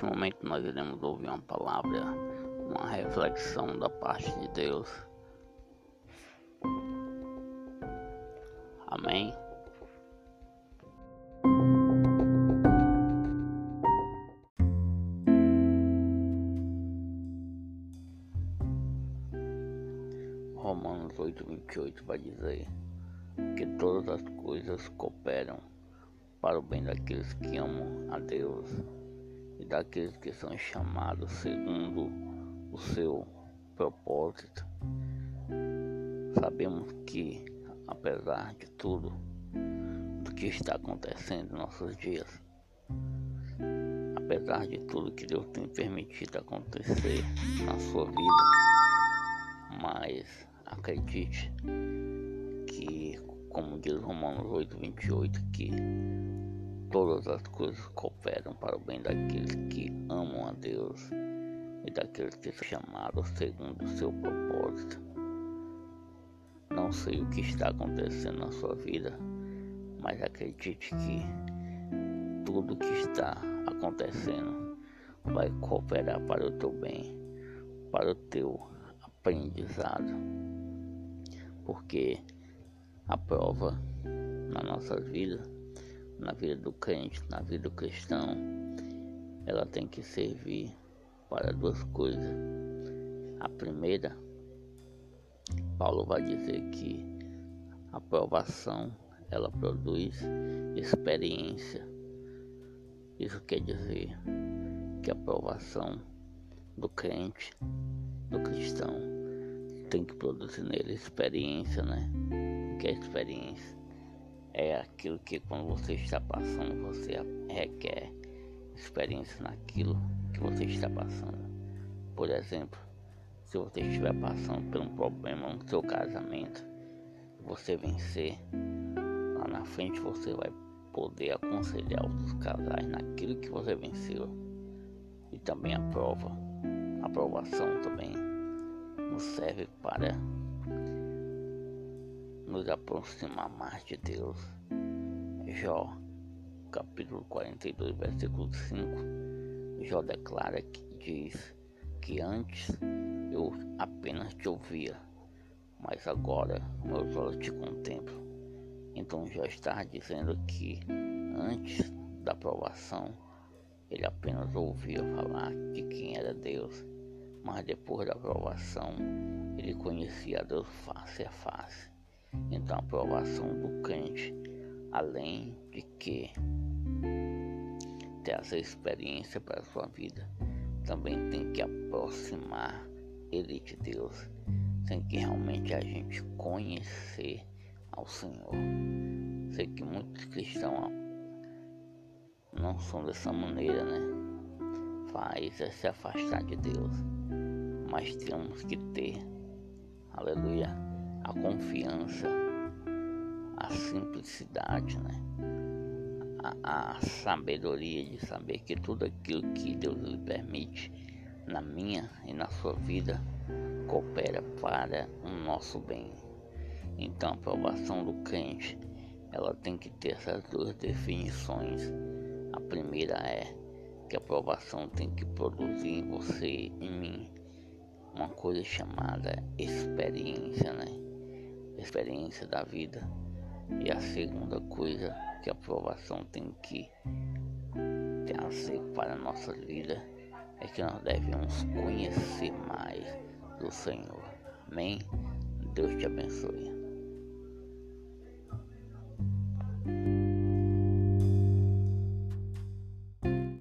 Neste momento nós iremos ouvir uma palavra, uma reflexão da parte de Deus. Amém. Romanos 8, 28 vai dizer que todas as coisas cooperam para o bem daqueles que amam a Deus e daqueles que são chamados segundo o seu propósito. Sabemos que, apesar de tudo do que está acontecendo em nossos dias, apesar de tudo que Deus tem permitido acontecer na sua vida, mas acredite que, como diz Romanos 8, 28, que todas as coisas cooperam para o bem daqueles que amam a Deus e daqueles que são chamados segundo o seu propósito. Não sei o que está acontecendo na sua vida, mas acredite que tudo que está acontecendo vai cooperar para o teu bem, para o teu aprendizado, porque a prova na nossa vida na vida do crente, na vida do cristão, ela tem que servir para duas coisas. A primeira, Paulo vai dizer que a aprovação ela produz experiência. Isso quer dizer que a aprovação do crente, do cristão, tem que produzir nele experiência, né? O que é experiência? É aquilo que quando você está passando você requer experiência naquilo que você está passando. Por exemplo, se você estiver passando por um problema no seu casamento, você vencer, lá na frente você vai poder aconselhar outros casais naquilo que você venceu. E também a prova, a aprovação também nos serve para nos aproximar mais de Deus. Jó, capítulo 42, versículo 5. Jó declara que diz que antes eu apenas te ouvia, mas agora meus olhos te contemplam. Então Jó está dizendo que antes da provação ele apenas ouvia falar de quem era Deus, mas depois da provação ele conhecia Deus face a face. Então a aprovação do crente, além de que ter essa experiência para a sua vida, também tem que aproximar ele de Deus, tem que realmente a gente conhecer ao Senhor. Sei que muitos cristãos não são dessa maneira, né? Faz é se afastar de Deus. Mas temos que ter, aleluia, a confiança, a simplicidade, né? A, a, sabedoria de saber que tudo aquilo que Deus lhe permite na minha e na sua vida coopera para o nosso bem. Então a aprovação do crente ela tem que ter essas duas definições. A primeira é que a aprovação tem que produzir em você, em mim, uma coisa chamada experiência, né? experiência da vida. E a segunda coisa que a aprovação tem que trazer para a nossa vida é que nós devemos conhecer mais do Senhor. Amém? Deus te abençoe.